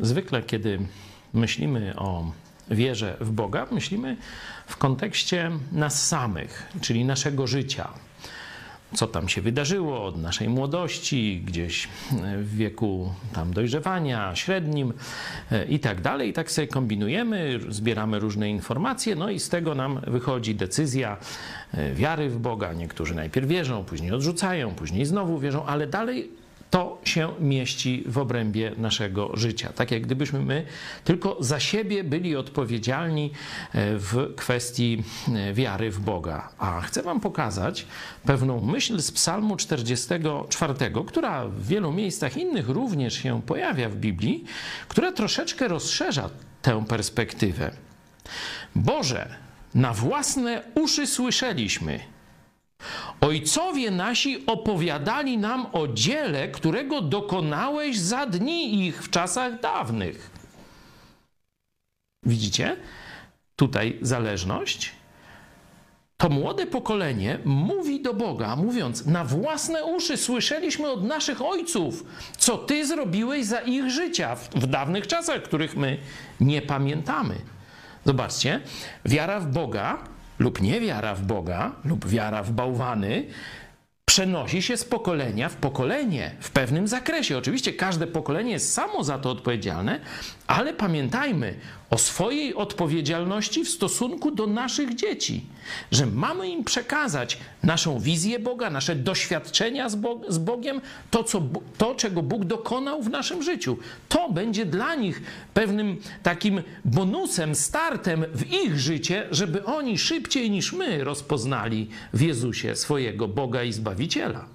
Zwykle, kiedy myślimy o wierze w Boga, myślimy w kontekście nas samych, czyli naszego życia. Co tam się wydarzyło od naszej młodości, gdzieś w wieku tam dojrzewania, średnim e, i tak dalej. I tak sobie kombinujemy, zbieramy różne informacje, no i z tego nam wychodzi decyzja e, wiary w Boga. Niektórzy najpierw wierzą, później odrzucają, później znowu wierzą, ale dalej to się mieści w obrębie naszego życia. Tak jak gdybyśmy my tylko za siebie byli odpowiedzialni e, w kwestii e, wiary w Boga. A chcę Wam pokazać pewną myśl z Psalmu 44, która w wielu miejscach innych również się pojawia w Biblii, która troszeczkę rozszerza tę perspektywę. Boże, na własne uszy słyszeliśmy, Ojcowie nasi opowiadali nam o dziele, którego dokonałeś za dni ich w czasach dawnych. Widzicie? Tutaj zależność. To młode pokolenie mówi do Boga, mówiąc: Na własne uszy słyszeliśmy od naszych ojców, co ty zrobiłeś za ich życia w, w dawnych czasach, których my nie pamiętamy. Zobaczcie, wiara w Boga lub niewiara w Boga, lub wiara w bałwany, przenosi się z pokolenia w pokolenie w pewnym zakresie. Oczywiście każde pokolenie jest samo za to odpowiedzialne, ale pamiętajmy o swojej odpowiedzialności w stosunku do naszych dzieci, że mamy im przekazać naszą wizję Boga, nasze doświadczenia z, Bog z Bogiem, to, co, to, czego Bóg dokonał w naszym życiu. To będzie dla nich pewnym takim bonusem, startem w ich życie, żeby oni szybciej niż my rozpoznali w Jezusie swojego Boga i Zbawiciela. 见了。